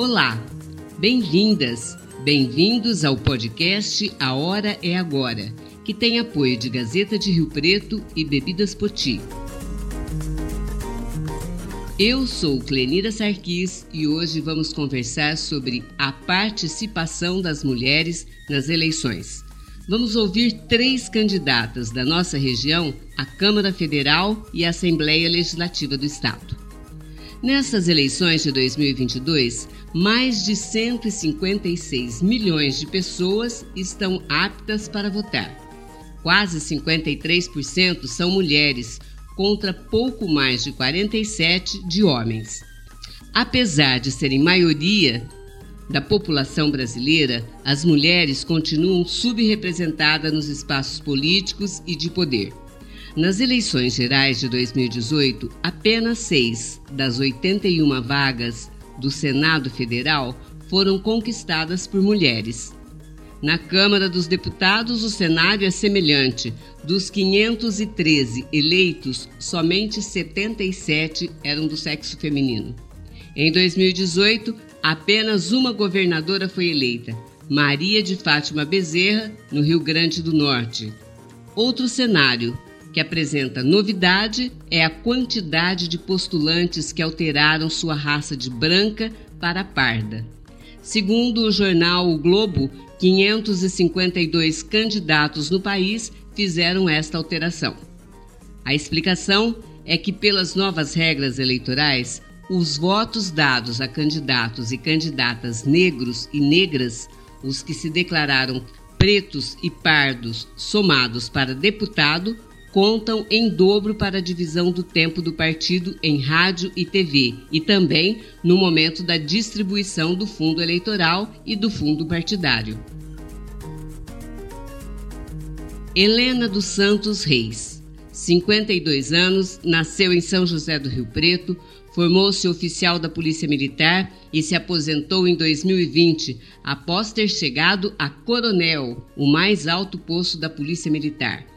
Olá, bem-vindas, bem-vindos ao podcast A Hora é Agora, que tem apoio de Gazeta de Rio Preto e Bebidas Poti. Eu sou Clenira Sarquis e hoje vamos conversar sobre a participação das mulheres nas eleições. Vamos ouvir três candidatas da nossa região à Câmara Federal e à Assembleia Legislativa do Estado. Nessas eleições de 2022, mais de 156 milhões de pessoas estão aptas para votar. Quase 53% são mulheres, contra pouco mais de 47 de homens. Apesar de serem maioria da população brasileira, as mulheres continuam subrepresentadas nos espaços políticos e de poder. Nas eleições gerais de 2018, apenas seis das 81 vagas do Senado Federal foram conquistadas por mulheres. Na Câmara dos Deputados, o cenário é semelhante. Dos 513 eleitos, somente 77 eram do sexo feminino. Em 2018, apenas uma governadora foi eleita, Maria de Fátima Bezerra, no Rio Grande do Norte. Outro cenário que apresenta novidade é a quantidade de postulantes que alteraram sua raça de branca para parda. Segundo o jornal O Globo, 552 candidatos no país fizeram esta alteração. A explicação é que, pelas novas regras eleitorais, os votos dados a candidatos e candidatas negros e negras, os que se declararam pretos e pardos somados para deputado, contam em dobro para a divisão do tempo do partido em rádio e TV e também no momento da distribuição do fundo eleitoral e do fundo partidário. Helena dos Santos Reis, 52 anos, nasceu em São José do Rio Preto, formou-se oficial da Polícia Militar e se aposentou em 2020 após ter chegado a coronel, o mais alto posto da Polícia Militar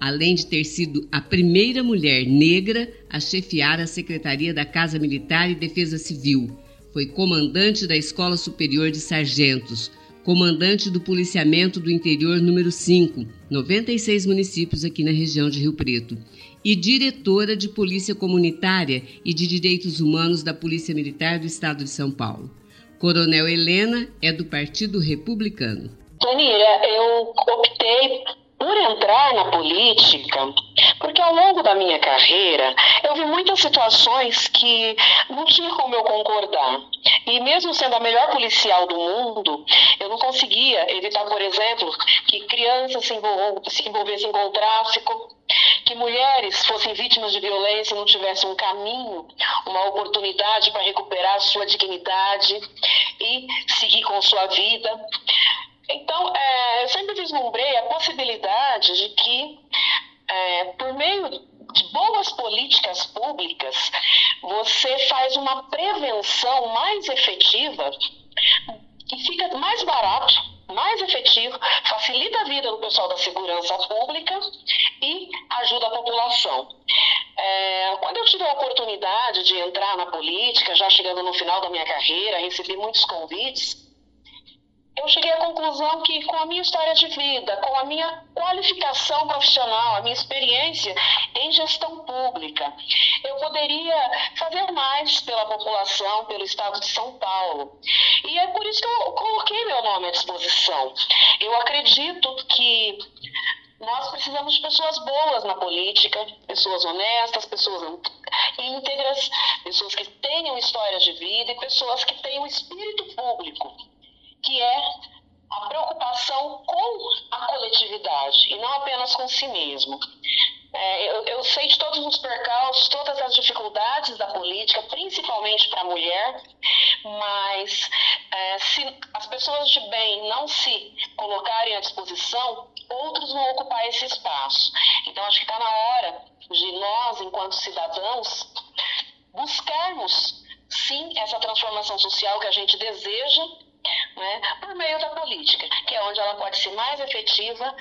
além de ter sido a primeira mulher negra a chefiar a Secretaria da Casa Militar e Defesa Civil. Foi comandante da Escola Superior de Sargentos, comandante do Policiamento do Interior número 5, 96 municípios aqui na região de Rio Preto, e diretora de Polícia Comunitária e de Direitos Humanos da Polícia Militar do Estado de São Paulo. Coronel Helena é do Partido Republicano. Tonira, eu optei por entrar na política, porque ao longo da minha carreira eu vi muitas situações que não tinha como eu concordar. E mesmo sendo a melhor policial do mundo, eu não conseguia evitar, por exemplo, que crianças se, se envolvessem com tráfico, que mulheres fossem vítimas de violência e não tivessem um caminho, uma oportunidade para recuperar sua dignidade e seguir com sua vida. Então, é, eu sempre vislumbrei a possibilidade de que, é, por meio de boas políticas públicas, você faz uma prevenção mais efetiva e fica mais barato, mais efetivo, facilita a vida do pessoal da segurança pública e ajuda a população. É, quando eu tive a oportunidade de entrar na política, já chegando no final da minha carreira, recebi muitos convites eu cheguei à conclusão que, com a minha história de vida, com a minha qualificação profissional, a minha experiência em gestão pública, eu poderia fazer mais pela população, pelo estado de São Paulo. E é por isso que eu coloquei meu nome à disposição. Eu acredito que nós precisamos de pessoas boas na política, pessoas honestas, pessoas íntegras, pessoas que tenham histórias de vida e pessoas que tenham espírito público que é a preocupação com a coletividade e não apenas com si mesmo. É, eu, eu, sei de todos os percalços, todas as dificuldades da política, principalmente para a mulher, mas é, se as pessoas de bem não se colocarem à disposição, outros vão ocupar esse espaço. Então, acho que está na hora de nós, enquanto cidadãos, buscarmos, sim, essa transformação social que a gente deseja né, por meio da política, que é onde ela pode ser mais efetiva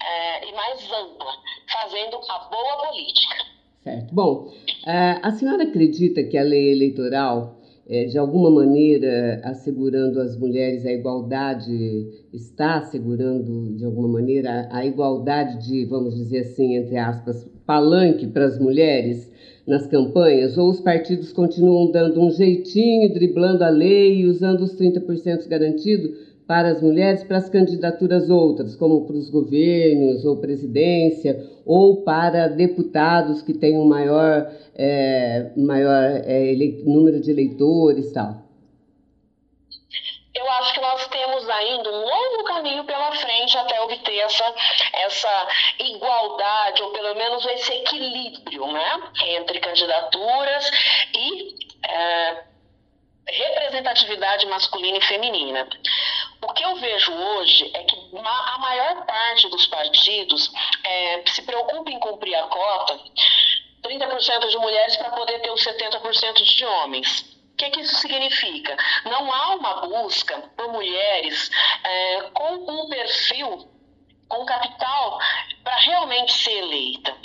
é, e mais ampla, fazendo a boa política. Certo. Bom, é, a senhora acredita que a lei eleitoral é, de alguma maneira assegurando às mulheres a igualdade, está assegurando de alguma maneira a, igualdade de, vamos dizer assim, entre aspas, palanque para as mulheres nas campanhas? Ou os partidos continuam dando um jeitinho, driblando a lei e usando os 30% garantidos? para as mulheres para as candidaturas outras, como para os governos ou presidência, ou para deputados que tenham maior, é, maior é, número de eleitores tal? Eu acho que nós temos ainda um longo caminho pela frente até obter essa, essa igualdade, ou pelo menos esse equilíbrio né, entre candidaturas e é, representatividade masculina e feminina. O que eu vejo hoje é que a maior parte dos partidos é, se preocupa em cumprir a cota, 30% de mulheres para poder ter os 70% de homens. Que, que, isso significa? Não há uma busca por mulheres é, com um perfil, com capital, para realmente ser eleita.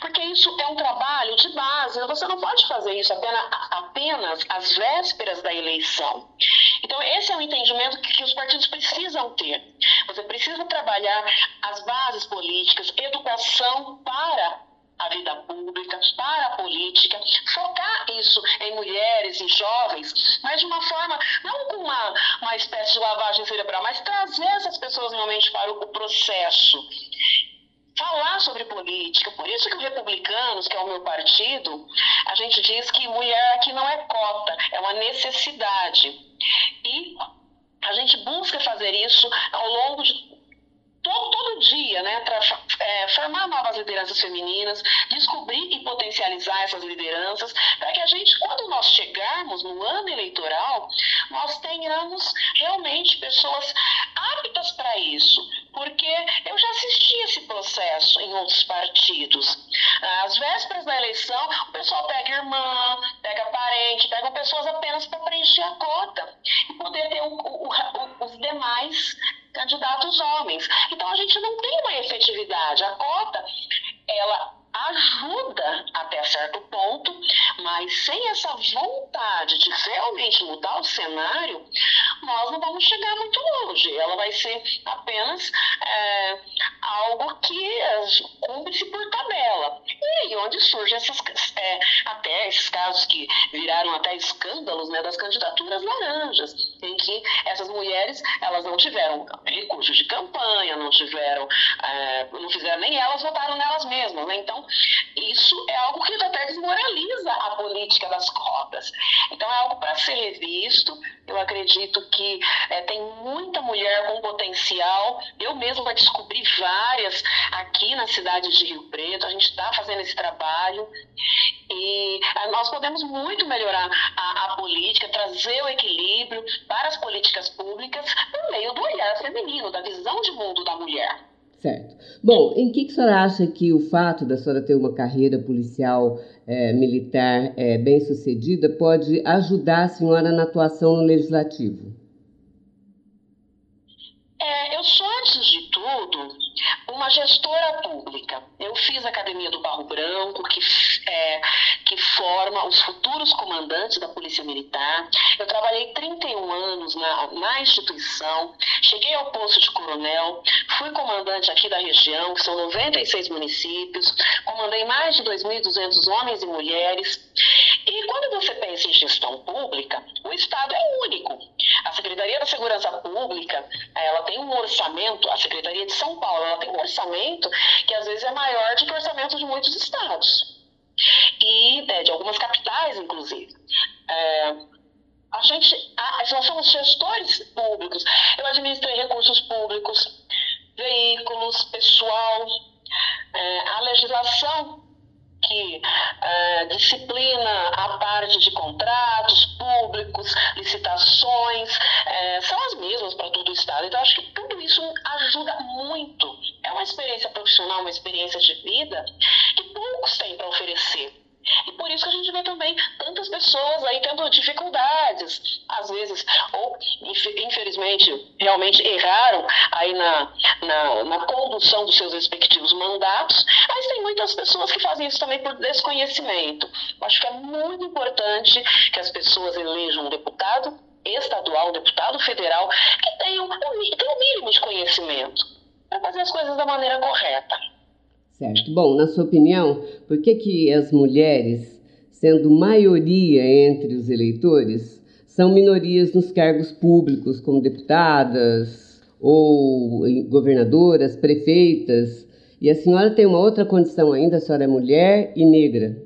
Porque isso é um trabalho de base, você não pode fazer isso apenas, apenas às vésperas da eleição. Então, esse é o entendimento que os partidos precisam ter. Você precisa trabalhar as bases políticas, educação para a vida pública, para a política, focar isso em mulheres e jovens, mas de uma forma, não com uma, uma espécie de lavagem cerebral, mas trazer essas pessoas realmente para o processo falar sobre política. Por isso que os republicanos, que é o meu partido, a gente diz que mulher aqui não é cota, é uma necessidade. E a gente busca fazer isso ao longo de todo, todo dia, né, para é, formar novas lideranças femininas, descobrir e potencializar essas lideranças, para que a gente, quando nós chegarmos no ano eleitoral, nós tenhamos realmente pessoas aptas para isso, porque eu já assisti esse processo em outros partidos. Às vésperas da eleição, o pessoal pega irmã, pega parente, pega pessoas apenas para preencher a cota e poder ter o, o, o, os demais candidatos homens. Então a gente não tem uma efetividade. A cota, ela ajuda até certo ponto, mas sem essa vontade de realmente mudar o cenário, nós não vamos chegar muito longe. Ela vai ser apenas é, algo que cumpre-se por tabela. E aí onde surgem essas, é, até esses casos que viraram até escândalos né, das candidaturas laranjas, em que essas mulheres elas não tiveram recursos de campanha, não tiveram, é, não fizeram nem elas votaram nelas mesmas. Né? Então, isso é algo que até desmoraliza a política das cotas. Então, é algo para ser revisto. Eu acredito que é, tem muita mulher com potencial. Eu mesma descobri várias aqui na cidade de Rio Preto. A gente está fazendo esse trabalho. E é, nós podemos muito melhorar a, a política, trazer o equilíbrio para as políticas públicas por meio do olhar feminino, da visão de mundo da mulher. Certo. Bom, em que, que a senhora acha que o fato da senhora ter uma carreira policial é, militar é, bem sucedida pode ajudar a senhora na atuação no legislativo? É, eu sou, antes de tudo, uma gestora pública. Eu fiz a Academia do Barro Branco, que, é, que forma os futuros comandantes da Polícia Militar. Eu trabalhei 31 anos na, na instituição, cheguei ao posto de coronel, fui comandante aqui da região, que são 96 municípios, comandei mais de 2.200 homens e mulheres. E quando você pensa em gestão pública, o Estado é único. A Secretaria da Segurança Pública, ela tem um orçamento, a Secretaria de São Paulo, ela tem um orçamento que às vezes é maior do que o orçamento de muitos estados. E é, de algumas capitais, inclusive. É, a gente, a, nós somos gestores públicos. Eu administrei recursos públicos, veículos, pessoal, é, a legislação que é, disciplina a parte de contratos públicos, licitações, é, são as mesmas para todo o Estado. Então, acho que tudo isso ajuda muito. É uma experiência profissional, uma experiência de vida que poucos têm para oferecer. E por isso que a gente vê também tantas pessoas aí tendo dificuldades, às vezes, ou infelizmente realmente erraram aí na, na, na condução dos seus respectivos mandatos, mas tem muitas pessoas que fazem isso também por desconhecimento. Eu acho que é muito importante que as pessoas elejam um deputado estadual, um deputado federal, que tenham um mínimo de conhecimento para fazer as coisas da maneira correta. Certo. Bom, na sua opinião, por que, que as mulheres, sendo maioria entre os eleitores, são minorias nos cargos públicos, como deputadas ou governadoras, prefeitas? E a senhora tem uma outra condição ainda, a senhora é mulher e negra.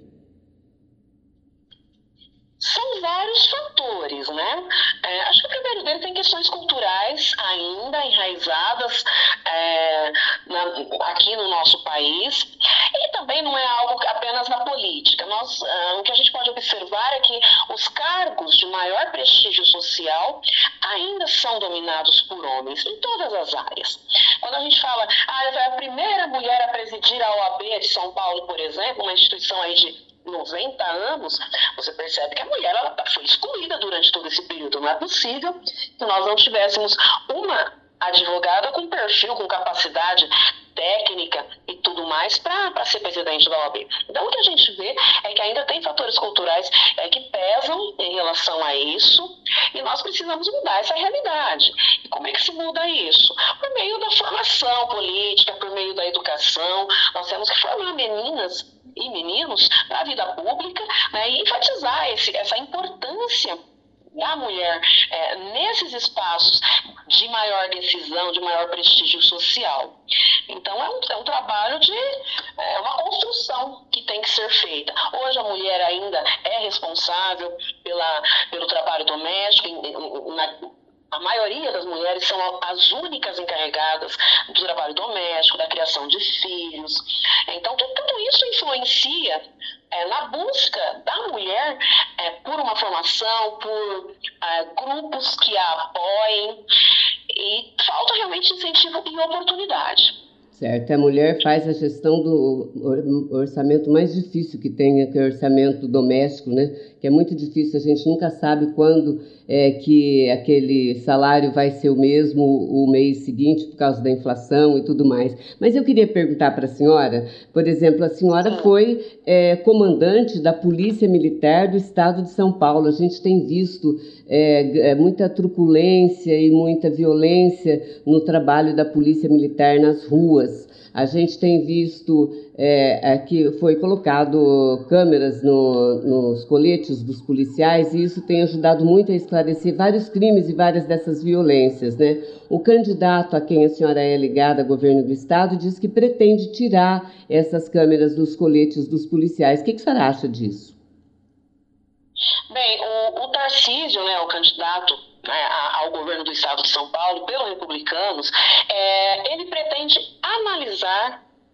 São vários fatores, né? É, acho que o primeiro tem questões culturais ainda enraizadas é, na, aqui no nosso país. E também não é algo apenas na política. Nós, uh, o que a gente pode observar é que os cargos de maior prestígio social ainda são dominados por homens em todas as áreas. Quando a gente fala, ah, é a primeira mulher a presidir a OAB de São Paulo, por exemplo, uma instituição aí de 90 anos, você percebe que a mulher ela foi excluída durante todo esse período. Não é possível que nós não tivéssemos uma advogada com perfil, com capacidade técnica e tudo mais para ser presidente da OAB. Então, o que a gente vê é que ainda tem fatores culturais é, que pesam em relação a isso e nós precisamos mudar essa realidade. E como é que se muda isso? Por meio da formação política, por meio da educação. Nós temos que formar meninas e meninos para a vida pública né, e enfatizar esse, essa importância da mulher é, nesses espaços de maior decisão, de maior prestígio social. Então, é um, é um trabalho de é uma construção que tem que ser feita. Hoje, a mulher ainda é responsável pela, pelo trabalho doméstico, na, a maioria das mulheres são as únicas encarregadas do trabalho doméstico, da criação de filhos. Então, tudo isso influencia é, na busca da mulher é, por uma formação, por é, grupos que a apoiem. E falta realmente incentivo e oportunidade. Certo, a mulher faz a gestão do orçamento mais difícil que tem, que é o orçamento doméstico, né? Que é muito difícil, a gente nunca sabe quando é que aquele salário vai ser o mesmo o mês seguinte por causa da inflação e tudo mais. Mas eu queria perguntar para a senhora, por exemplo, a senhora foi é, comandante da Polícia Militar do Estado de São Paulo. A gente tem visto é, é muita truculência e muita violência no trabalho da Polícia Militar nas ruas. A gente tem visto é, é, que foi colocado câmeras no, nos coletes dos policiais e isso tem ajudado muito a esclarecer vários crimes e várias dessas violências. Né? O candidato a quem a senhora é ligada, governo do estado, diz que pretende tirar essas câmeras dos coletes dos policiais. O que, que a senhora acha disso? Bem, o, o Tarcísio, né, o candidato né, ao governo do estado de São Paulo, pelos republicanos, é, ele pretende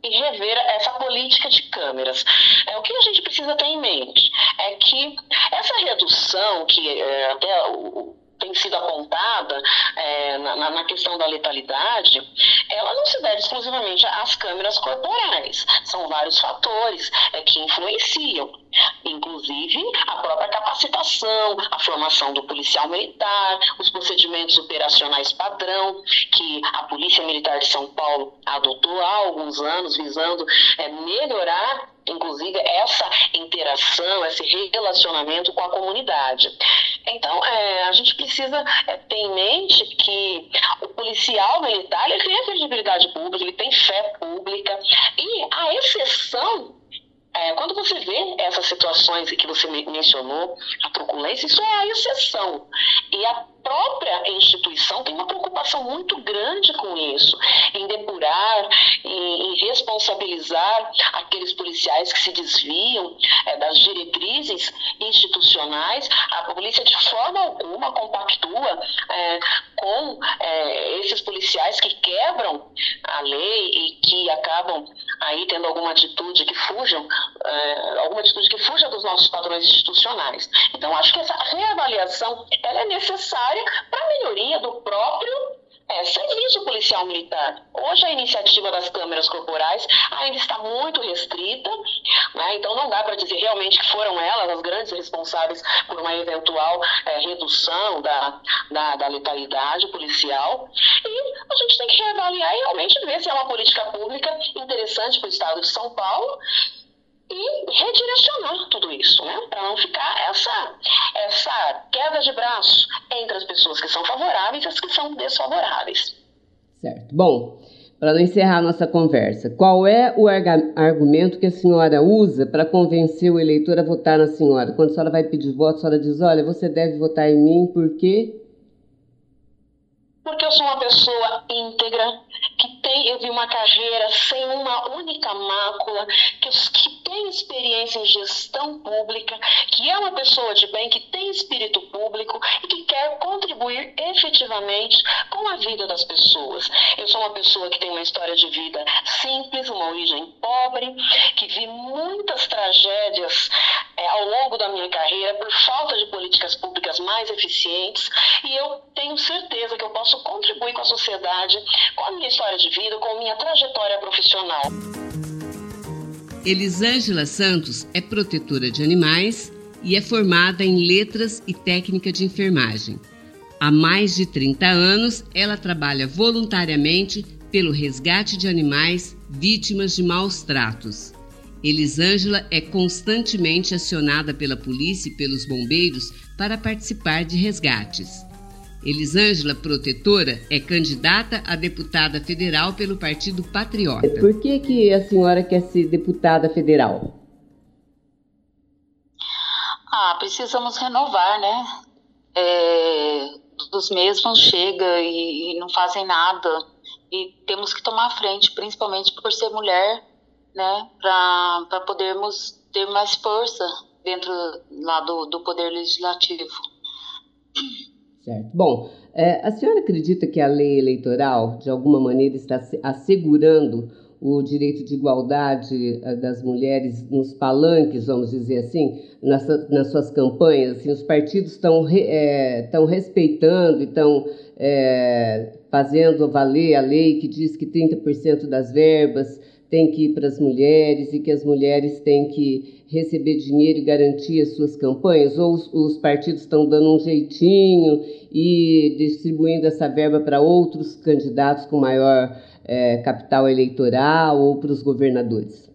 e rever essa política de câmeras. É, o que a gente precisa ter em mente é que essa redução que é, até o, tem sido apontada é, na, na, questão da letalidade, ela não se deve exclusivamente às câmeras corporais. São vários fatores é, que influenciam, inclusive a própria capacitação, a formação do policial militar, os procedimentos operacionais padrão que a Polícia Militar de São Paulo adotou há alguns anos, visando é, melhorar inclusive essa interação, esse relacionamento com a comunidade. Então, é, a gente precisa é, ter em mente que o policial militar ele tem a credibilidade pública, ele tem fé pública, e a exceção é, quando você vê essas situações que você mencionou, a truculência, isso é a exceção. E a própria instituição tem uma preocupação muito grande com isso, em depurar, em, em responsabilizar aqueles policiais que se desviam é, das diretrizes institucionais. A polícia, de forma alguma, compactua é, com é, esses policiais que quebram a lei e que acabam aí tendo alguma atitude que fujam, é, alguma atitude que fuja dos nossos padrões institucionais. Então, acho que essa reavaliação ela é necessária para a melhoria do próprio é, serviço policial militar. Hoje a iniciativa das câmeras corporais ainda está muito restrita, né? então não dá para dizer realmente que foram elas as grandes responsáveis por uma eventual é, redução da, da, da, letalidade policial. E a gente tem que reavaliar e realmente ver se é uma política pública interessante para o Estado de São Paulo e redirecionar tudo isso, né? Para não ficar essa, essa queda de braço entre as pessoas que são favoráveis e as que são desfavoráveis. Certo. Bom, para encerrar nossa conversa, qual é o argumento que a senhora usa para convencer o eleitor a votar na senhora? Quando a senhora vai pedir voto, a senhora diz: olha, você deve votar em mim porque porque eu sou uma pessoa íntegra, que tem, eu vi uma carreira sem uma única mácula, que, que tem experiência em gestão pública, que é uma pessoa de bem, que tem espírito público e que quer contribuir efetivamente com a vida das pessoas. Eu sou uma pessoa que tem uma história de vida simples, uma origem pobre, que vi muitas tragédias é, ao longo da minha carreira por falta de políticas públicas mais eficientes e eu tenho certeza que eu posso contribuir com a sociedade, com a minha história de vida, com minha trajetória profissional. Elisângela Santos é protetora de animais e é formada em letras e técnica de enfermagem. Há mais de 30 anos, ela trabalha voluntariamente pelo resgate de animais vítimas de maus tratos. Elisângela é constantemente acionada pela polícia e pelos bombeiros para participar de resgates. Elisângela Protetora é candidata a deputada federal pelo Partido Patriota. Por que, que a senhora quer ser deputada federal? Ah, precisamos renovar, né? É, dos mesmos chega e, e não fazem nada. E temos que tomar frente, principalmente por ser mulher, né? Para podermos ter mais força dentro lá do, do Poder Legislativo. Certo. Bom, é, a senhora acredita que a lei eleitoral, de alguma maneira, está assegurando o direito de igualdade eh, das mulheres nos palanques, vamos dizer assim, nas, nas suas campanhas? Assim, os partidos estão é, respeitando e estão é, fazendo valer a lei que diz que 30% das verbas tem que ir para as mulheres e que as mulheres têm que receber dinheiro e garantir as suas campanhas? Ou os, os partidos estão dando um jeitinho e distribuindo essa verba para outros candidatos com maior é, capital eleitoral ou para os governadores?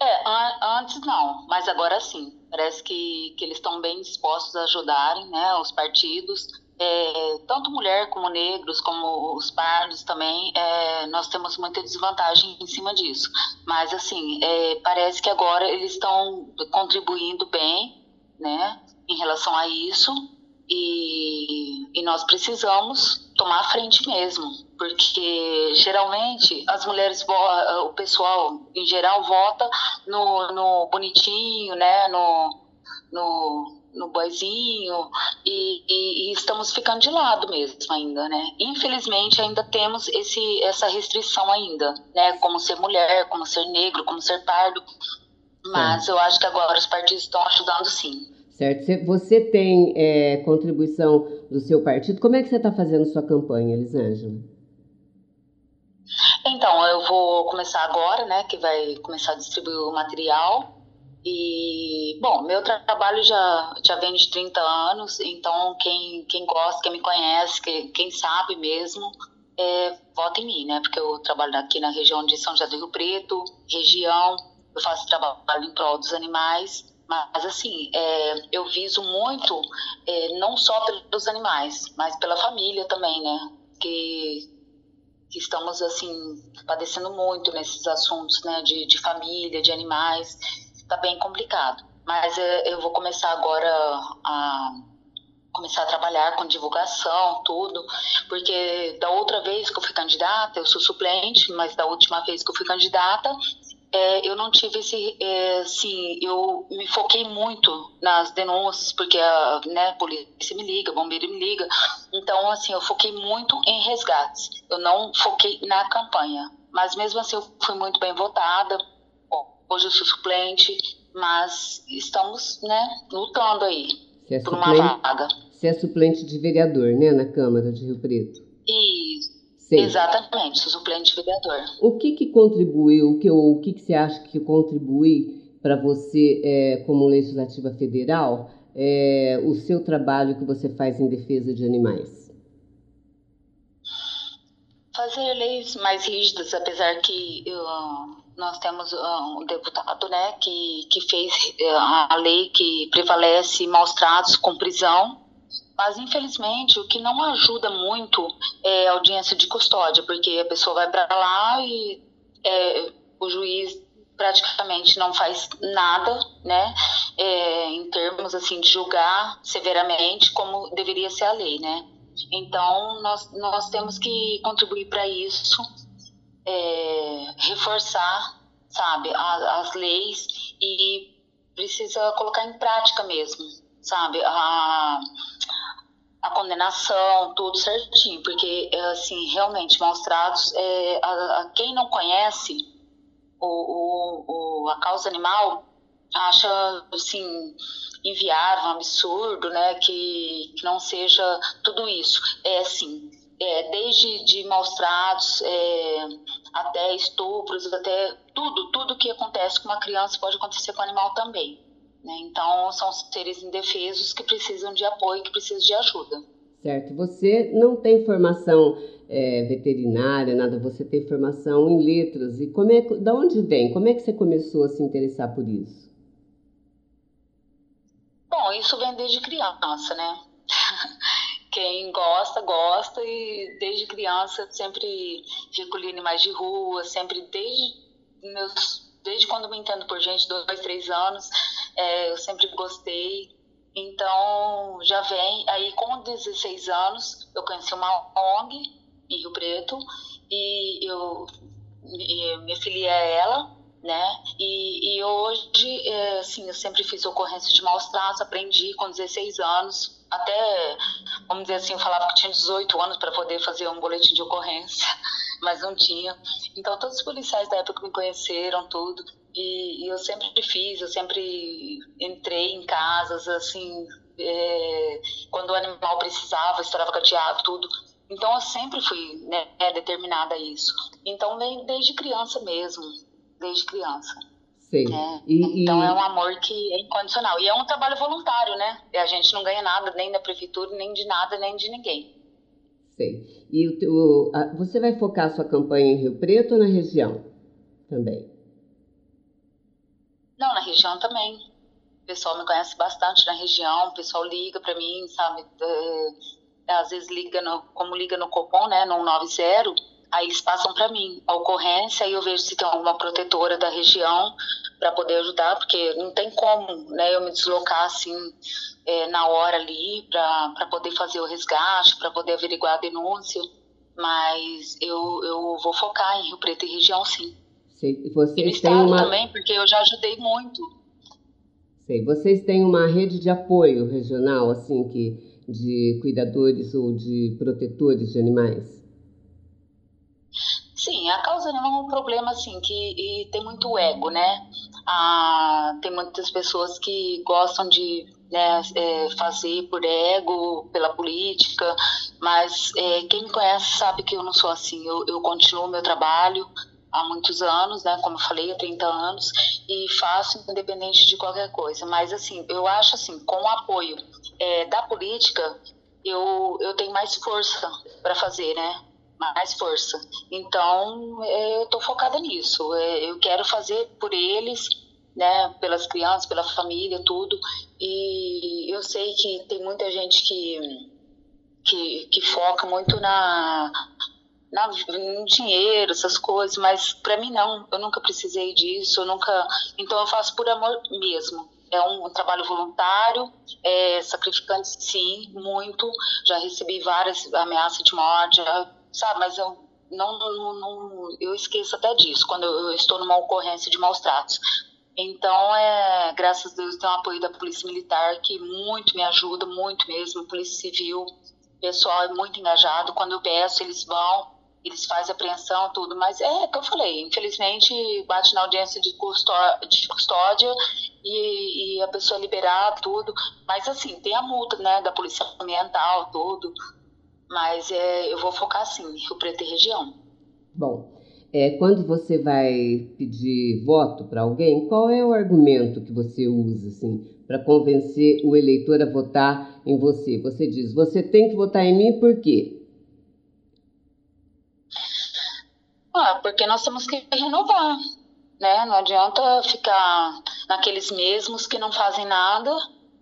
É, antes não, mas agora sim. Parece que, que eles estão bem dispostos a ajudarem né, os partidos é, tanto mulher como negros, como os pardos também, é, nós temos muita desvantagem em cima disso. Mas, assim, é, parece que agora eles estão contribuindo bem, né, em relação a isso, e, e nós precisamos tomar a frente mesmo, porque geralmente as mulheres, o pessoal em geral vota no, no bonitinho, né, no, no no boizinho e, e, e, estamos ficando de lado mesmo ainda, né? Infelizmente ainda temos esse, essa restrição ainda, né? Como ser mulher, como ser negro, como ser pardo, mas eu acho que agora os partidos estão ajudando sim. Certo. Você tem é, contribuição do seu partido. Como é que você está fazendo sua campanha, Elisângela? Então, eu vou começar agora, né? Que vai começar a distribuir o material e, bom, meu trabalho já, já vem de 30 anos, então quem, quem gosta, quem me conhece, quem, quem sabe mesmo, é, vota em mim, né? Porque eu trabalho aqui na região de São José do Rio Preto, região, eu faço trabalho em prol dos animais, mas assim, é, eu viso muito, é, não só pelos animais, mas pela família também, né? Que, que estamos, assim, padecendo muito nesses assuntos, né? De, de família, de animais está bem complicado. Mas é, eu vou começar agora a começar a trabalhar com divulgação, tudo, porque da outra vez que eu fui candidata, eu sou suplente, mas da última vez que eu fui candidata, é, eu não tive esse, é, assim, eu me foquei muito nas denúncias, porque a né, polícia me liga, bombeiro me liga, então, assim, eu foquei muito em resgates, eu não foquei na campanha, mas mesmo assim eu fui muito bem votada, hoje eu sou suplente, mas estamos, né, lutando aí. é por uma vaga. Você é suplente de vereador, né, na Câmara de Rio Preto? Isso. Sim. Exatamente, sou suplente de vereador. O que que contribuiu, o que, o que, que você acha que contribui para você, é, como legislativa federal, é, o seu trabalho que você faz em defesa de animais? Fazer leis mais rígidas, apesar que eu, nós temos um deputado né, que, que fez é, a lei que prevalece maus tratos com prisão, mas, infelizmente, o que não ajuda muito é a audiência de custódia, porque a pessoa vai para lá e é, o juiz praticamente não faz nada, né, é, em termos assim de julgar severamente como deveria ser a lei, né. Então nós nós temos que contribuir para isso, é, reforçar, sabe, a, as leis e precisa colocar em prática mesmo, sabe, a a condenação, tudo certinho, porque, assim, realmente, maus tratos, é, a, a, quem não conhece o, o, o, a causa animal acha, assim, inviável, um absurdo, né, que, que não seja tudo isso. É, assim, é, desde de maus tratos, é, até estupros, até tudo, tudo que acontece com uma criança pode acontecer com o animal também. Né? Então, são seres indefesos que precisam de apoio, que precisam de ajuda. Certo. Você não tem formação é, veterinária, nada, você tem formação em letras. E como é, da onde vem? Como é que você começou a se interessar por isso? Bom, isso vem desde criança, né? Quem gosta, gosta, e desde criança sempre recolhi animais de rua, sempre desde meus desde quando me entendo por gente, dois, três anos, é, eu sempre gostei. Então, já vem. Aí, com 16 anos, eu conheci uma ONG em Rio Preto e eu me, me filiei a ela, né? E, e hoje, é, assim, eu sempre fiz ocorrência de maus tratos, aprendi com 16 anos, até, vamos dizer assim, eu falava que tinha 18 anos para poder fazer um boletim de ocorrência, mas não tinha. Então, todos os policiais da época me conheceram, tudo. E, e eu sempre fiz, eu sempre entrei em casas, assim, é, quando o animal precisava, estourava cadeado, tudo. Então, eu sempre fui né, determinada a isso. Então, desde criança mesmo, desde criança. Sei. É, e, então é um amor que é incondicional. E é um trabalho voluntário, né? E a gente não ganha nada nem da prefeitura, nem de nada, nem de ninguém. Sei. E o teu, a, você vai focar a sua campanha em Rio Preto ou na região também? Não, na região também. O pessoal me conhece bastante na região, o pessoal liga para mim, sabe? É, às vezes liga, no, como liga no Copom, né, no 90, aí eles passam para mim a ocorrência e eu vejo se tem alguma protetora da região para poder ajudar, porque não tem como, né, eu me deslocar assim é, na hora ali para poder fazer o resgate, para poder averiguar a denúncia, mas eu, eu vou focar em Rio Preto e região sim. Vocês e no estado uma... também, porque eu já ajudei muito. Sei, vocês têm uma rede de apoio regional, assim, que de cuidadores ou de protetores de animais? Sim, a causa não é um problema assim que tem muito ego, né? Ah, tem muitas pessoas que gostam de né, é, fazer por ego, pela política, mas é, quem me conhece sabe que eu não sou assim. Eu, eu continuo meu trabalho há muitos anos, né? Como eu falei, há 30 anos e faço independente de qualquer coisa. Mas assim, eu acho assim, com o apoio é, da política, eu, eu tenho mais força para fazer, né? Mais força. Então, é, eu estou focada nisso. É, eu quero fazer por eles, né, pelas crianças, pela família, tudo. E eu sei que tem muita gente que, que, que foca muito na, na, no dinheiro, essas coisas, mas para mim não. Eu nunca precisei disso, eu nunca. Então, eu faço por amor mesmo. É um, um trabalho voluntário, é sacrificante, sim, muito. Já recebi várias ameaças de morte, já sabe? Mas eu não, não, não, eu esqueço até disso quando eu estou numa ocorrência de maus tratos. Então, é, graças a Deus, tem o apoio da Polícia Militar que muito me ajuda, muito mesmo, Polícia Civil, pessoal é muito engajado. Quando eu peço, eles vão, eles fazem apreensão, tudo, mas é o que eu falei, infelizmente bate na audiência de custódia, de custódia e, e, a pessoa liberar tudo, mas assim, tem a multa, né, da polícia ambiental, tudo, mas é, eu vou focar assim, Rio Preto e região. Bom, é, quando você vai pedir voto para alguém, qual é o argumento que você usa, assim, para convencer o eleitor a votar em você? Você diz, você tem que votar em mim por quê? Ah, porque nós temos que renovar, né? Não adianta ficar naqueles mesmos que não fazem nada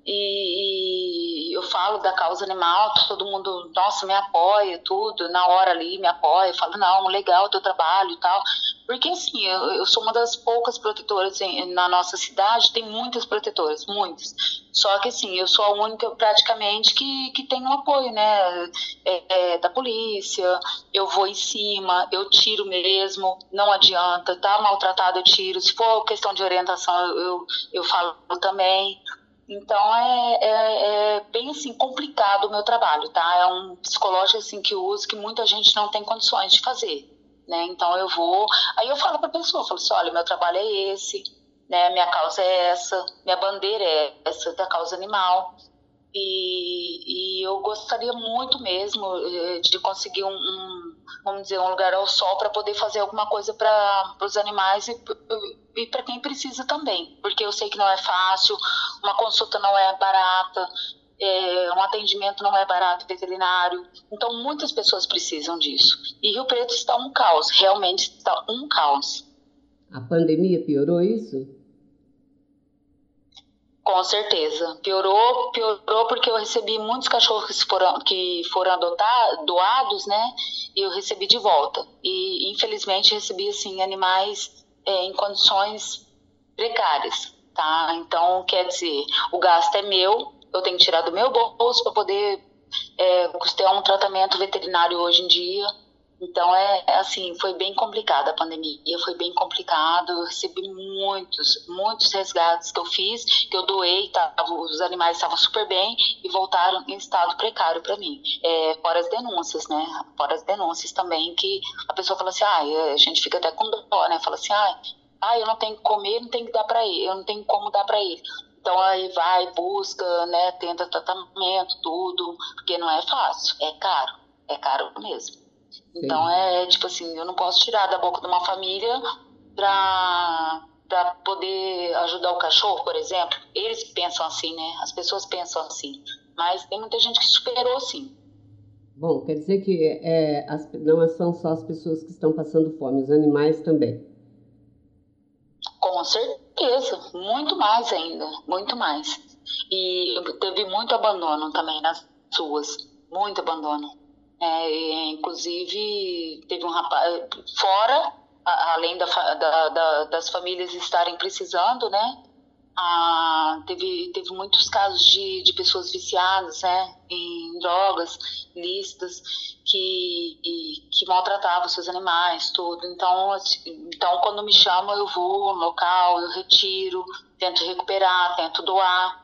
e, e, eu falo da causa animal, todo mundo, nossa, me apoia, tudo, na hora ali me apoia, falo, não, legal o teu trabalho e tal. Porque assim, eu, eu sou uma das poucas protetoras em, na nossa cidade, tem muitas protetoras, muitas. Só que assim, eu sou a única praticamente que, que tem um apoio, né? É, é, da polícia, eu vou em cima, eu tiro mesmo, não adianta, tá maltratado, eu tiro. Se for questão de orientação, eu, eu, eu falo também. Então é, é, é, bem assim complicado o meu trabalho, tá? É um psicológico assim que eu uso que muita gente não tem condições de fazer, né? Então eu vou, aí eu falo para a pessoa, falo assim, olha, meu trabalho é esse, né? Minha causa é essa, minha bandeira é essa da causa animal. E, e eu gostaria muito mesmo eh, de conseguir um, um vamos dizer, um lugar ao sol para poder fazer alguma coisa para os animais e, e para quem precisa também, porque eu sei que não é fácil, uma consulta não é barata, é, um atendimento não é barato veterinário, então muitas pessoas precisam disso. E Rio Preto está um caos, realmente está um caos. A pandemia piorou isso? Com certeza. Piorou, piorou porque eu recebi muitos cachorros que foram, que foram adotar, doados, né? E eu recebi de volta. E infelizmente recebi assim animais é, em condições precárias, tá? Então quer dizer, o gasto é meu, eu tenho que tirar do meu bolso para poder é, custear um tratamento veterinário hoje em dia então, é, é, assim, foi bem complicada a pandemia, foi bem complicado. Eu recebi muitos, muitos resgates que eu fiz, que eu doei, tá, os animais estavam super bem e voltaram em estado precário para mim. É, fora as denúncias, né? Fora as denúncias também, que a pessoa fala assim, ah, a gente fica até com dó, né? Fala assim, ah, ah eu não tenho que comer, não tenho que dar para ele, eu não tenho como dar para ele. Então aí vai, busca, né, tenta tratamento, tudo, porque não é fácil, é caro, é caro mesmo. Então é tipo assim, eu não posso tirar da boca de uma família para para poder ajudar o cachorro, por exemplo. Eles pensam assim, né? As pessoas pensam assim. Mas tem muita gente que superou sim. Bom, quer dizer que é, as, não são só as pessoas que estão passando fome, os animais também. Com certeza, muito mais ainda, muito mais. E teve muito abandono também nas ruas, muito abandono. É, inclusive, teve um rapaz, fora, além da, da, da, das famílias estarem precisando, né? Ah, teve, teve muitos casos de, de pessoas viciadas né, em drogas listas que, que maltratavam seus animais, tudo. Então, assim, então, quando me chamam, eu vou no local, eu retiro, tento recuperar, tento doar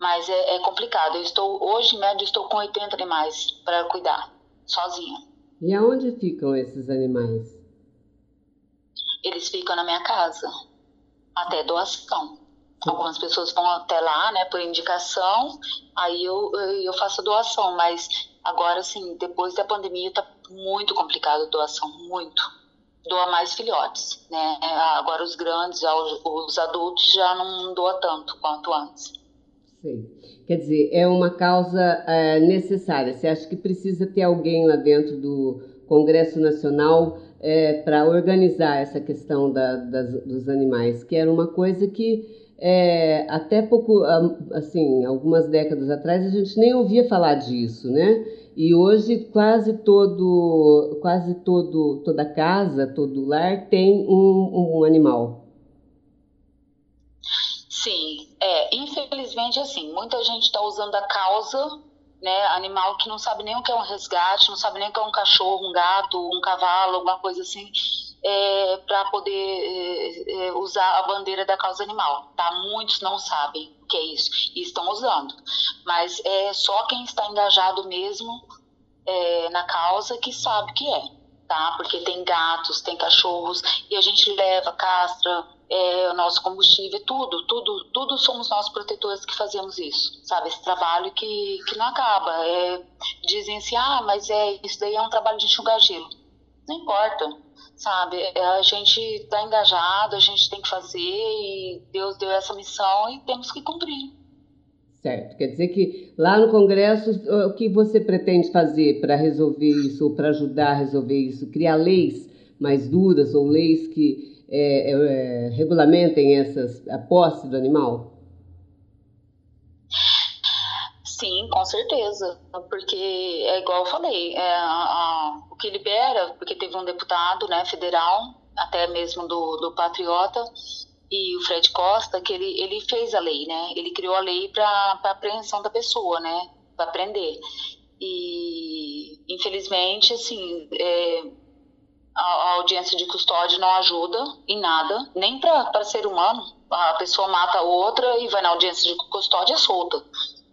mas é, é, complicado. Eu estou hoje, em média, estou com 80 animais para cuidar, sozinha. E aonde ficam esses animais? Eles ficam na minha casa, até doação. Algumas pessoas vão até lá, né, por indicação, aí eu, eu faço doação, mas agora, assim, depois da pandemia, tá muito complicado a doação, muito. Doa mais filhotes, né? Agora os grandes, os adultos já não doa tanto quanto antes. Sei. Quer dizer, é uma causa é, necessária. Você acha que precisa ter alguém lá dentro do Congresso Nacional é, para organizar essa questão da, das, dos animais, que era uma coisa que é, até pouco, assim, algumas décadas atrás a gente nem ouvia falar disso, né? E hoje quase todo, quase todo, toda casa, todo lar tem um, um animal. Sim, é, infelizmente, assim, muita gente está usando a causa, né, animal que não sabe nem o que é um resgate, não sabe nem o que é um cachorro, um gato, um cavalo, alguma coisa assim, é, para poder é, é, usar a bandeira da causa animal, tá? Muitos não sabem o que é isso e estão usando, mas é só quem está engajado mesmo é, na causa que sabe o que é, tá? Porque tem gatos, tem cachorros e a gente leva, castra, é, o nosso combustível, tudo, tudo, tudo somos nós protetores que fazemos isso, sabe? Esse trabalho que, que não acaba. É, dizem assim, ah, mas é, isso daí é um trabalho de enxugar gelo. Não importa, sabe? É, a gente está engajado, a gente tem que fazer e Deus deu essa missão e temos que cumprir. Certo. Quer dizer que lá no Congresso, o que você pretende fazer para resolver isso, ou para ajudar a resolver isso? Criar leis mais duras ou leis que é, é, regulamentem essas, a posse do animal? Sim, com certeza. Porque é igual eu falei, é, a, o que libera, porque teve um deputado né, federal, até mesmo do, do Patriota, e o Fred Costa, que ele, ele fez a lei, né? Ele criou a lei para apreensão da pessoa, né? Para prender. E, infelizmente, assim, é, a, a, audiência de custódia não ajuda em nada, nem para ser humano. A pessoa mata a outra e vai na audiência de custódia solta.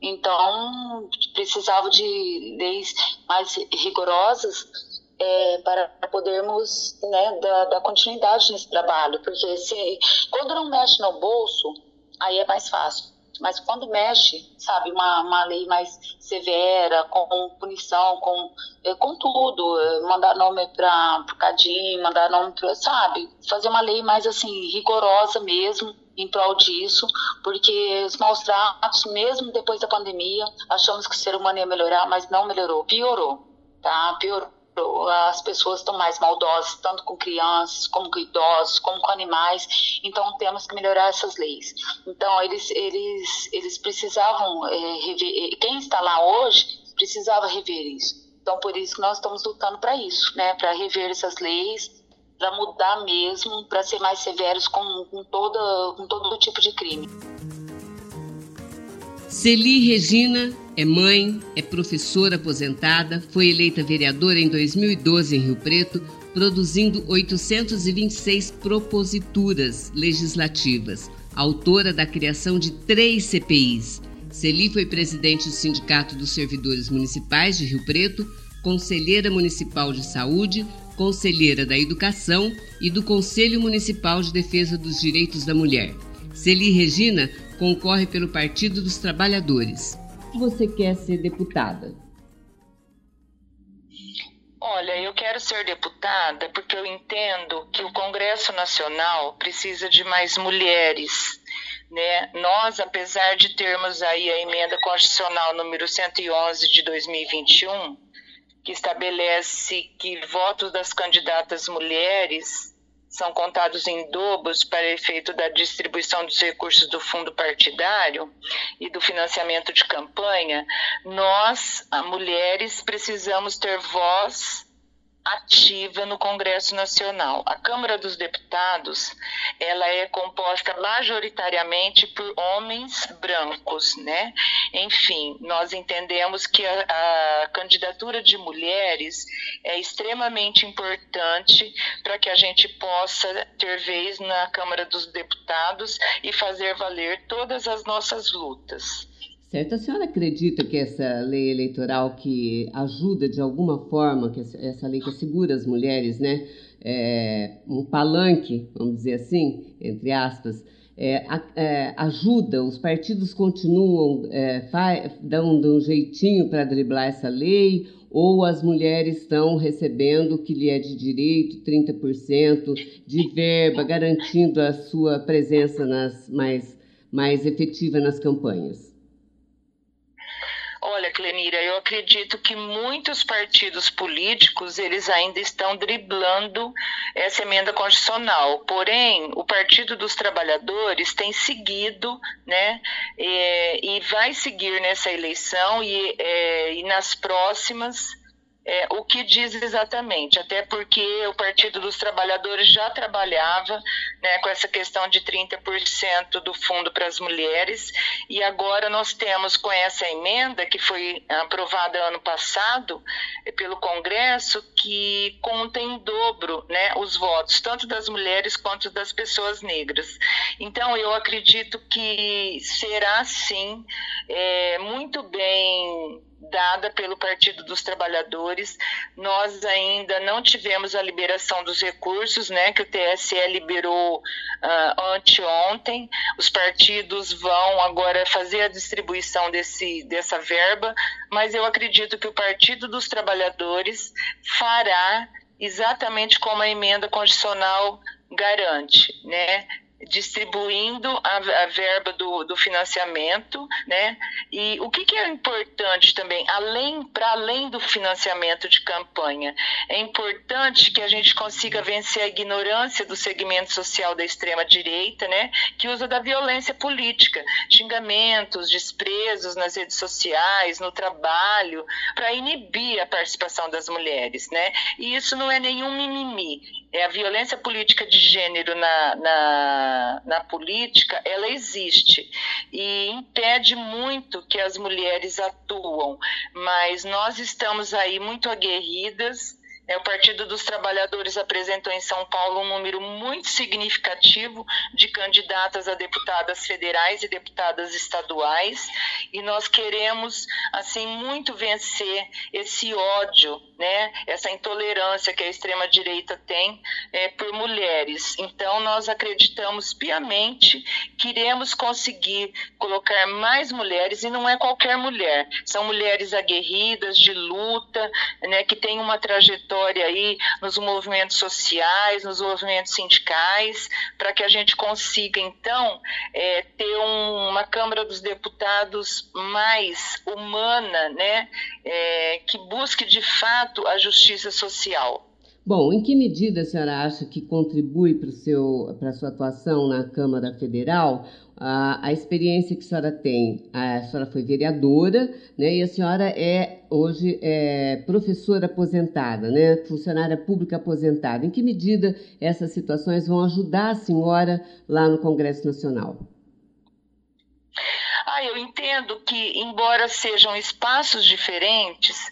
Então, precisava de leis mais rigorosas é, para podermos né, dar, dar, continuidade nesse trabalho, porque se quando não mexe no bolso, aí é mais fácil. Mas quando mexe, sabe, uma, uma lei mais severa, com punição, com, é, com tudo, é, mandar nome para o Cadim, mandar nome para, sabe, fazer uma lei mais assim, rigorosa mesmo, em prol disso, porque os maus tratos, mesmo depois da pandemia, achamos que o ser humano ia melhorar, mas não melhorou, piorou, tá? Piorou as pessoas estão mais maldosas, tanto com crianças, como com idosos, como com animais. Então temos que melhorar essas leis. Então eles eles eles precisavam é, rever. Eh, quem está lá hoje precisava rever isso. Então por isso que nós estamos lutando para isso, né? Para rever essas leis, para mudar mesmo, para ser mais severos com, com toda com todo tipo de crime. Celi Regina é mãe, é professora aposentada, foi eleita vereadora em 2012 em Rio Preto, produzindo 826 proposituras legislativas, autora da criação de três CPIs. Celi foi presidente do Sindicato dos Servidores Municipais de Rio Preto, conselheira municipal de saúde, conselheira da educação e do Conselho Municipal de Defesa dos Direitos da Mulher. Celi Regina concorre pelo Partido dos Trabalhadores. Você quer ser deputada? Olha, eu quero ser deputada porque eu entendo que o Congresso Nacional precisa de mais mulheres. Né? Nós, apesar de termos aí a emenda constitucional número 111 de 2021, que estabelece que votos das candidatas mulheres são contados em dobros para efeito da distribuição dos recursos do fundo partidário e do financiamento de campanha, nós, mulheres, precisamos ter voz ativa no Congresso Nacional. A Câmara dos Deputados, ela é composta majoritariamente por homens brancos, né? Enfim, nós entendemos que a, a candidatura de mulheres é extremamente importante para que a gente possa ter vez na Câmara dos Deputados e fazer valer todas as nossas lutas. Certo. A senhora acredita que essa lei eleitoral que ajuda de alguma forma, que essa lei que assegura as mulheres, né, é, um palanque, vamos dizer assim, entre aspas, é, é, ajuda, os partidos continuam é, dando um jeitinho para driblar essa lei, ou as mulheres estão recebendo o que lhe é de direito, 30% de verba, garantindo a sua presença nas mais, mais efetiva nas campanhas? Clenira, eu acredito que muitos partidos políticos eles ainda estão driblando essa emenda constitucional. Porém, o Partido dos Trabalhadores tem seguido, né, e, e vai seguir nessa eleição e, é, e nas próximas é, o que diz exatamente, até porque o Partido dos Trabalhadores já trabalhava né, com essa questão de 30% do fundo para as mulheres, e agora nós temos com essa emenda, que foi aprovada ano passado é, pelo Congresso, que contém em dobro né, os votos, tanto das mulheres quanto das pessoas negras. Então, eu acredito que será sim é, muito bem dada pelo Partido dos Trabalhadores. Nós ainda não tivemos a liberação dos recursos, né, que o TSE liberou uh, anteontem. Os partidos vão agora fazer a distribuição desse, dessa verba, mas eu acredito que o Partido dos Trabalhadores fará exatamente como a emenda constitucional garante, né? Distribuindo a, a verba do, do, financiamento, né? E o que, que é importante também, além para além do financiamento de campanha, é importante que a gente consiga vencer a ignorância do segmento social da extrema direita, né? Que usa da violência política, xingamentos, desprezos nas redes sociais, no trabalho, para inibir a participação das mulheres, né? E isso não é nenhum mimimi, é a violência política de gênero na, na, na política, ela existe e impede muito que as mulheres atuam, mas nós estamos aí muito aguerridas. É, o Partido dos Trabalhadores apresentou em São Paulo um número muito significativo de candidatas a deputadas federais e deputadas estaduais, e nós queremos assim muito vencer esse ódio, né, essa intolerância que a extrema direita tem é, por mulheres. Então nós acreditamos piamente que iremos conseguir colocar mais mulheres e não é qualquer mulher, são mulheres aguerridas de luta, né, que têm uma trajetória trajetória aí nos movimentos sociais, nos movimentos sindicais, para que a gente consiga, então, é, ter um, uma Câmara dos Deputados mais humana, né, é, que busque de fato a justiça social. Bom, em que medida a senhora acha que contribui para a sua atuação na Câmara Federal a, a experiência que a senhora tem? A senhora foi vereadora, né? E a senhora é hoje é professora aposentada, né? Funcionária pública aposentada. Em que medida essas situações vão ajudar a senhora lá no Congresso Nacional? Ah, eu entendo que, embora sejam espaços diferentes,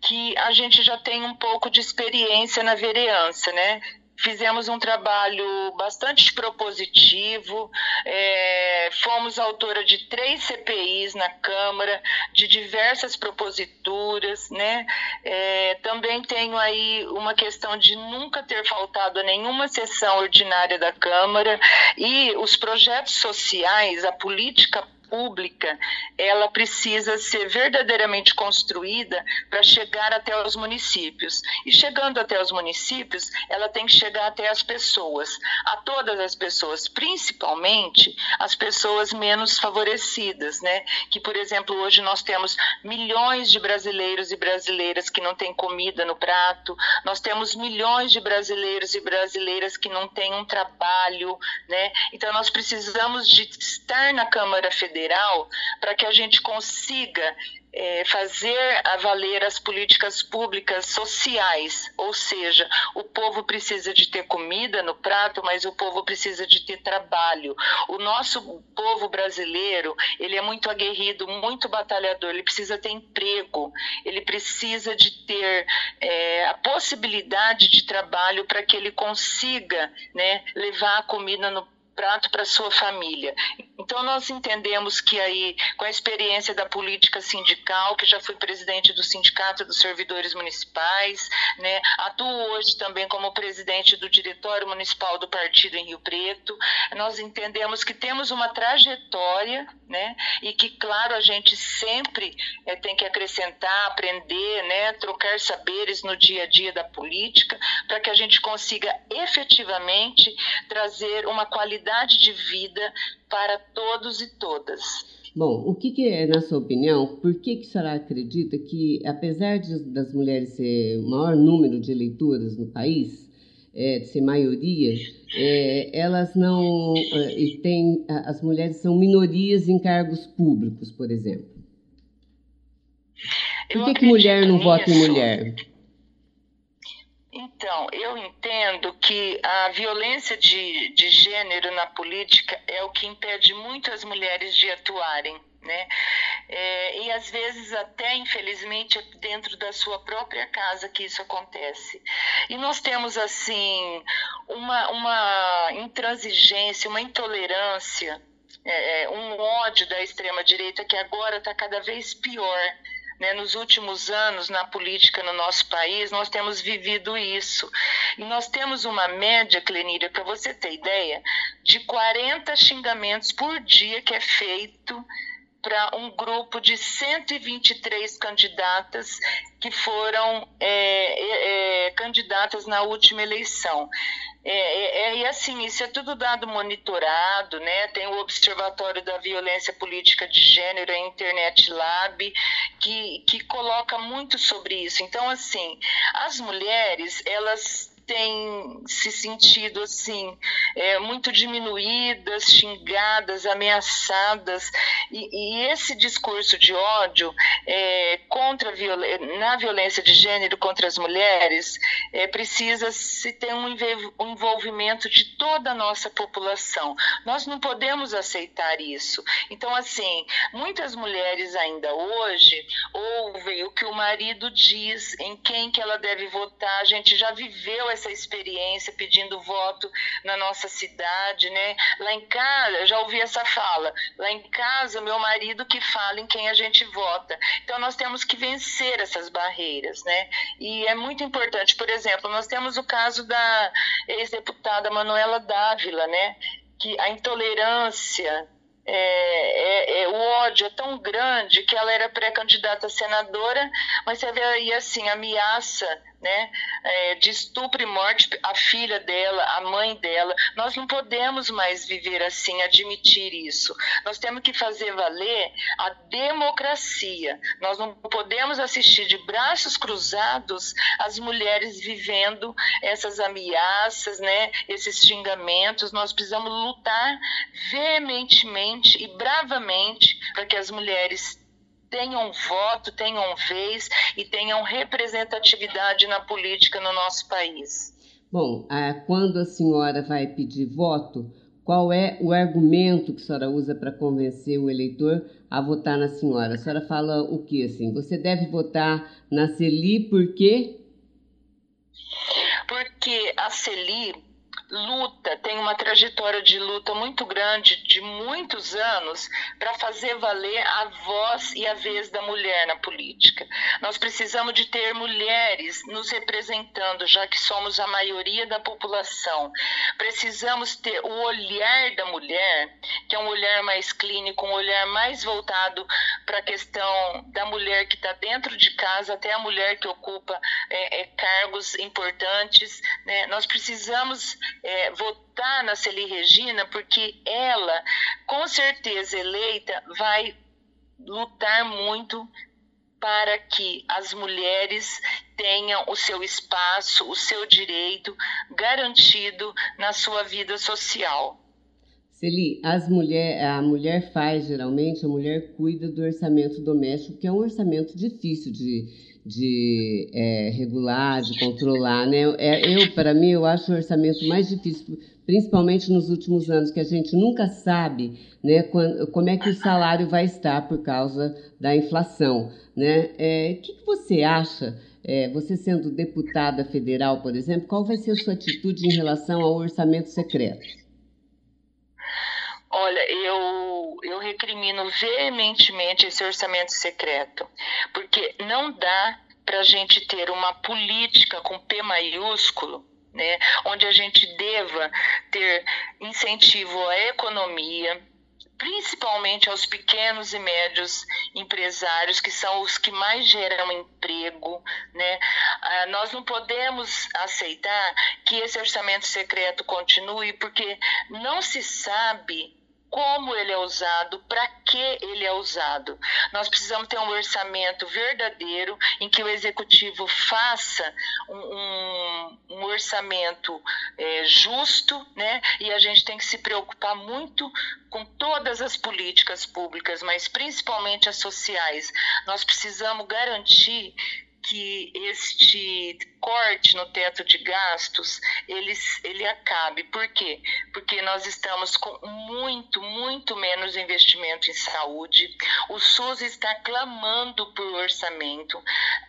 que a gente já tem um pouco de experiência na vereança, né? Fizemos um trabalho bastante propositivo, é, fomos autora de três CPIs na Câmara, de diversas proposituras, né? É, também tenho aí uma questão de nunca ter faltado a nenhuma sessão ordinária da Câmara e os projetos sociais, a política pública, ela precisa ser verdadeiramente construída para chegar até os municípios. E chegando até os municípios, ela tem que chegar até as pessoas, a todas as pessoas, principalmente as pessoas menos favorecidas, né? Que, por exemplo, hoje nós temos milhões de brasileiros e brasileiras que não têm comida no prato, nós temos milhões de brasileiros e brasileiras que não têm um trabalho, né? Então nós precisamos de estar na Câmara Federal federal para que a gente consiga é, fazer a valer as políticas públicas sociais, ou seja, o povo precisa de ter comida no prato, mas o povo precisa de ter trabalho. O nosso povo brasileiro, ele é muito aguerrido, muito batalhador, ele precisa ter emprego, ele precisa de ter é, a possibilidade de trabalho para que ele consiga né, levar a comida no prato para sua família. Então nós entendemos que aí, com a experiência da política sindical, que já fui presidente do Sindicato dos Servidores Municipais, né, atuo hoje também como presidente do Diretório Municipal do Partido em Rio Preto, nós entendemos que temos uma trajetória, né, e que, claro, a gente sempre é, tem que acrescentar, aprender, né, trocar saberes no dia a dia da política, para que a gente consiga efetivamente trazer uma qualidade qualidade de vida para todos e todas. Bom, o que, que, é, na sua opinião, por que, que a senhora acredita que, apesar de, das mulheres ser o maior número de eleitoras no país, é, de ser maioria, é, elas não. É, tem, as mulheres são minorias em cargos públicos, por exemplo? Por que, que mulher não vota em mulher? Então, eu entendo que a violência de, de gênero na política é o que impede muitas mulheres de atuarem. Né? É, e às vezes até infelizmente dentro da sua própria casa que isso acontece. E nós temos assim uma, uma intransigência, uma intolerância é, é um ódio da extrema-direita que agora está cada vez pior. Né, nos últimos anos, na política no nosso país, nós temos vivido isso. E nós temos uma média, Clenira, para você ter ideia, de 40 xingamentos por dia que é feito para um grupo de 123 candidatas que foram é, é, é, candidatas na última eleição. É, é, é, e assim, isso é tudo dado monitorado, né? Tem o Observatório da Violência Política de Gênero, a Internet Lab, que, que coloca muito sobre isso. Então, assim, as mulheres, elas têm se sentido assim é, muito diminuídas, xingadas, ameaçadas e, e esse discurso de ódio é, contra na violência de gênero contra as mulheres é, precisa se ter um envolvimento de toda a nossa população. Nós não podemos aceitar isso. Então assim, muitas mulheres ainda hoje ouvem o que o marido diz, em quem que ela deve votar. A gente já viveu essa experiência pedindo voto na nossa cidade, né? Lá em casa, já ouvi essa fala. Lá em casa, meu marido que fala em quem a gente vota. Então nós temos que vencer essas barreiras, né? E é muito importante, por exemplo, nós temos o caso da ex-deputada Manuela Dávila, né? Que a intolerância é, é, é, o ódio é tão grande que ela era pré-candidata a senadora, mas você vê aí assim, ameaça né, é, de estupro e morte a filha dela, a mãe dela. Nós não podemos mais viver assim, admitir isso. Nós temos que fazer valer a democracia. Nós não podemos assistir de braços cruzados as mulheres vivendo essas ameaças, né, esses xingamentos. Nós precisamos lutar veementemente e bravamente para que as mulheres tenham voto, tenham vez e tenham representatividade na política no nosso país. Bom, quando a senhora vai pedir voto, qual é o argumento que a senhora usa para convencer o eleitor a votar na senhora? A senhora fala o que assim? Você deve votar na Celi por quê? Porque a Celi luta, tem uma trajetória de luta muito grande, de muitos anos, para fazer valer a voz e a vez da mulher na política. Nós precisamos de ter mulheres nos representando, já que somos a maioria da população. Precisamos ter o olhar da mulher, que é um olhar mais clínico, um olhar mais voltado para a questão da mulher que está dentro de casa, até a mulher que ocupa é, é, cargos importantes. Né? Nós precisamos é, votar na Celi Regina, porque ela, com certeza eleita, vai lutar muito para que as mulheres tenham o seu espaço, o seu direito garantido na sua vida social. Celi, as mulher, a mulher faz geralmente, a mulher cuida do orçamento doméstico, que é um orçamento difícil de, de é, regular, de controlar, né? É, eu, para mim, eu acho o orçamento mais difícil, principalmente nos últimos anos, que a gente nunca sabe, né, quando, como é que o salário vai estar por causa da inflação, né? É, o que, que você acha? É, você sendo deputada federal, por exemplo, qual vai ser a sua atitude em relação ao orçamento secreto? Olha, eu, eu recrimino veementemente esse orçamento secreto, porque não dá para a gente ter uma política com P maiúsculo, né, onde a gente deva ter incentivo à economia, principalmente aos pequenos e médios empresários, que são os que mais geram emprego. Né? Ah, nós não podemos aceitar que esse orçamento secreto continue, porque não se sabe como ele é usado, para que ele é usado. Nós precisamos ter um orçamento verdadeiro em que o executivo faça um, um, orçamento é, justo, né? E a gente tem que se preocupar muito com todas as políticas públicas, mas principalmente as sociais. Nós precisamos garantir que este corte no teto de gastos ele, ele acabe. Por quê? Porque nós estamos com muito, muito menos investimento em saúde. O SUS está clamando por orçamento.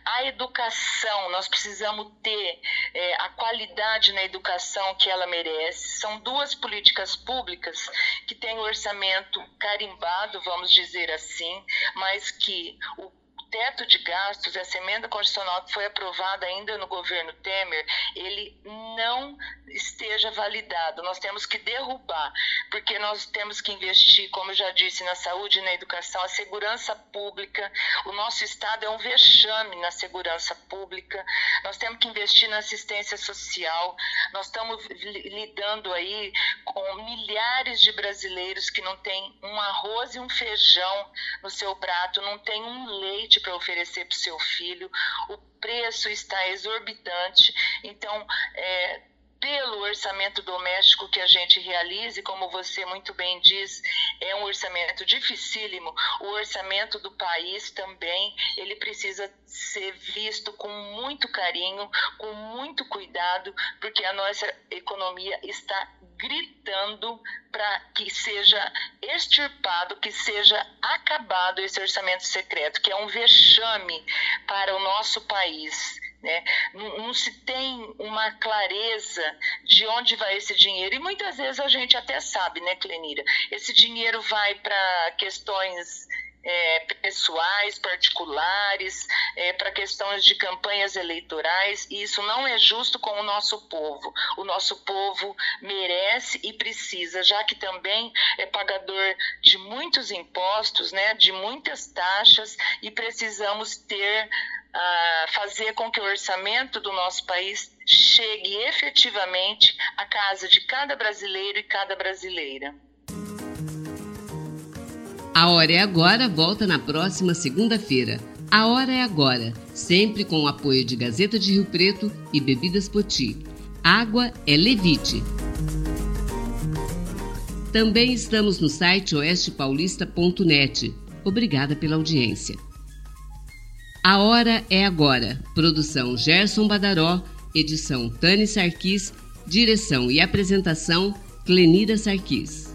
a educação, nós precisamos ter é, a qualidade na educação que ela merece. São duas políticas públicas que têm o orçamento carimbado, vamos dizer assim, mas que o teto de gastos, essa emenda constitucional que foi aprovada ainda no governo Temer, ele não esteja validado. Nós temos que derrubar, porque nós temos que investir, como já disse, na saúde na educação, a segurança pública. O nosso Estado é um vexame na segurança pública. Nós temos que investir na assistência social. Nós estamos lidando aí com milhares de brasileiros que não têm um arroz e um feijão no seu prato, não tem um leite para oferecer para o seu filho, o preço está exorbitante, então é, pelo orçamento doméstico que a gente realize, como você muito bem diz, é um orçamento dificílimo. O orçamento do país também, ele precisa ser visto com muito carinho, com muito cuidado, porque a nossa economia está gritando para que seja extirpado, que seja acabado esse orçamento secreto, que é um vexame para o nosso país. Né? Não, não, se tem uma clareza de onde vai esse dinheiro. E muitas vezes a gente até sabe, né, Clenira? Esse dinheiro vai para questões é, pessoais, particulares, é, para questões de campanhas eleitorais, e isso não é justo com o nosso povo. O nosso povo merece e precisa, já que também é pagador de muitos impostos, né, de muitas taxas, e precisamos ter a fazer com que o orçamento do nosso país chegue efetivamente à casa de cada brasileiro e cada brasileira. A Hora é Agora volta na próxima segunda-feira. A Hora é Agora, sempre com o apoio de Gazeta de Rio Preto e Bebidas Poti. Água é Levite. Também estamos no site oestepaulista.net. Obrigada pela audiência. A Hora é Agora. Produção Gerson Badaró, edição Tani Sarquis, direção e apresentação Clenida Sarquis.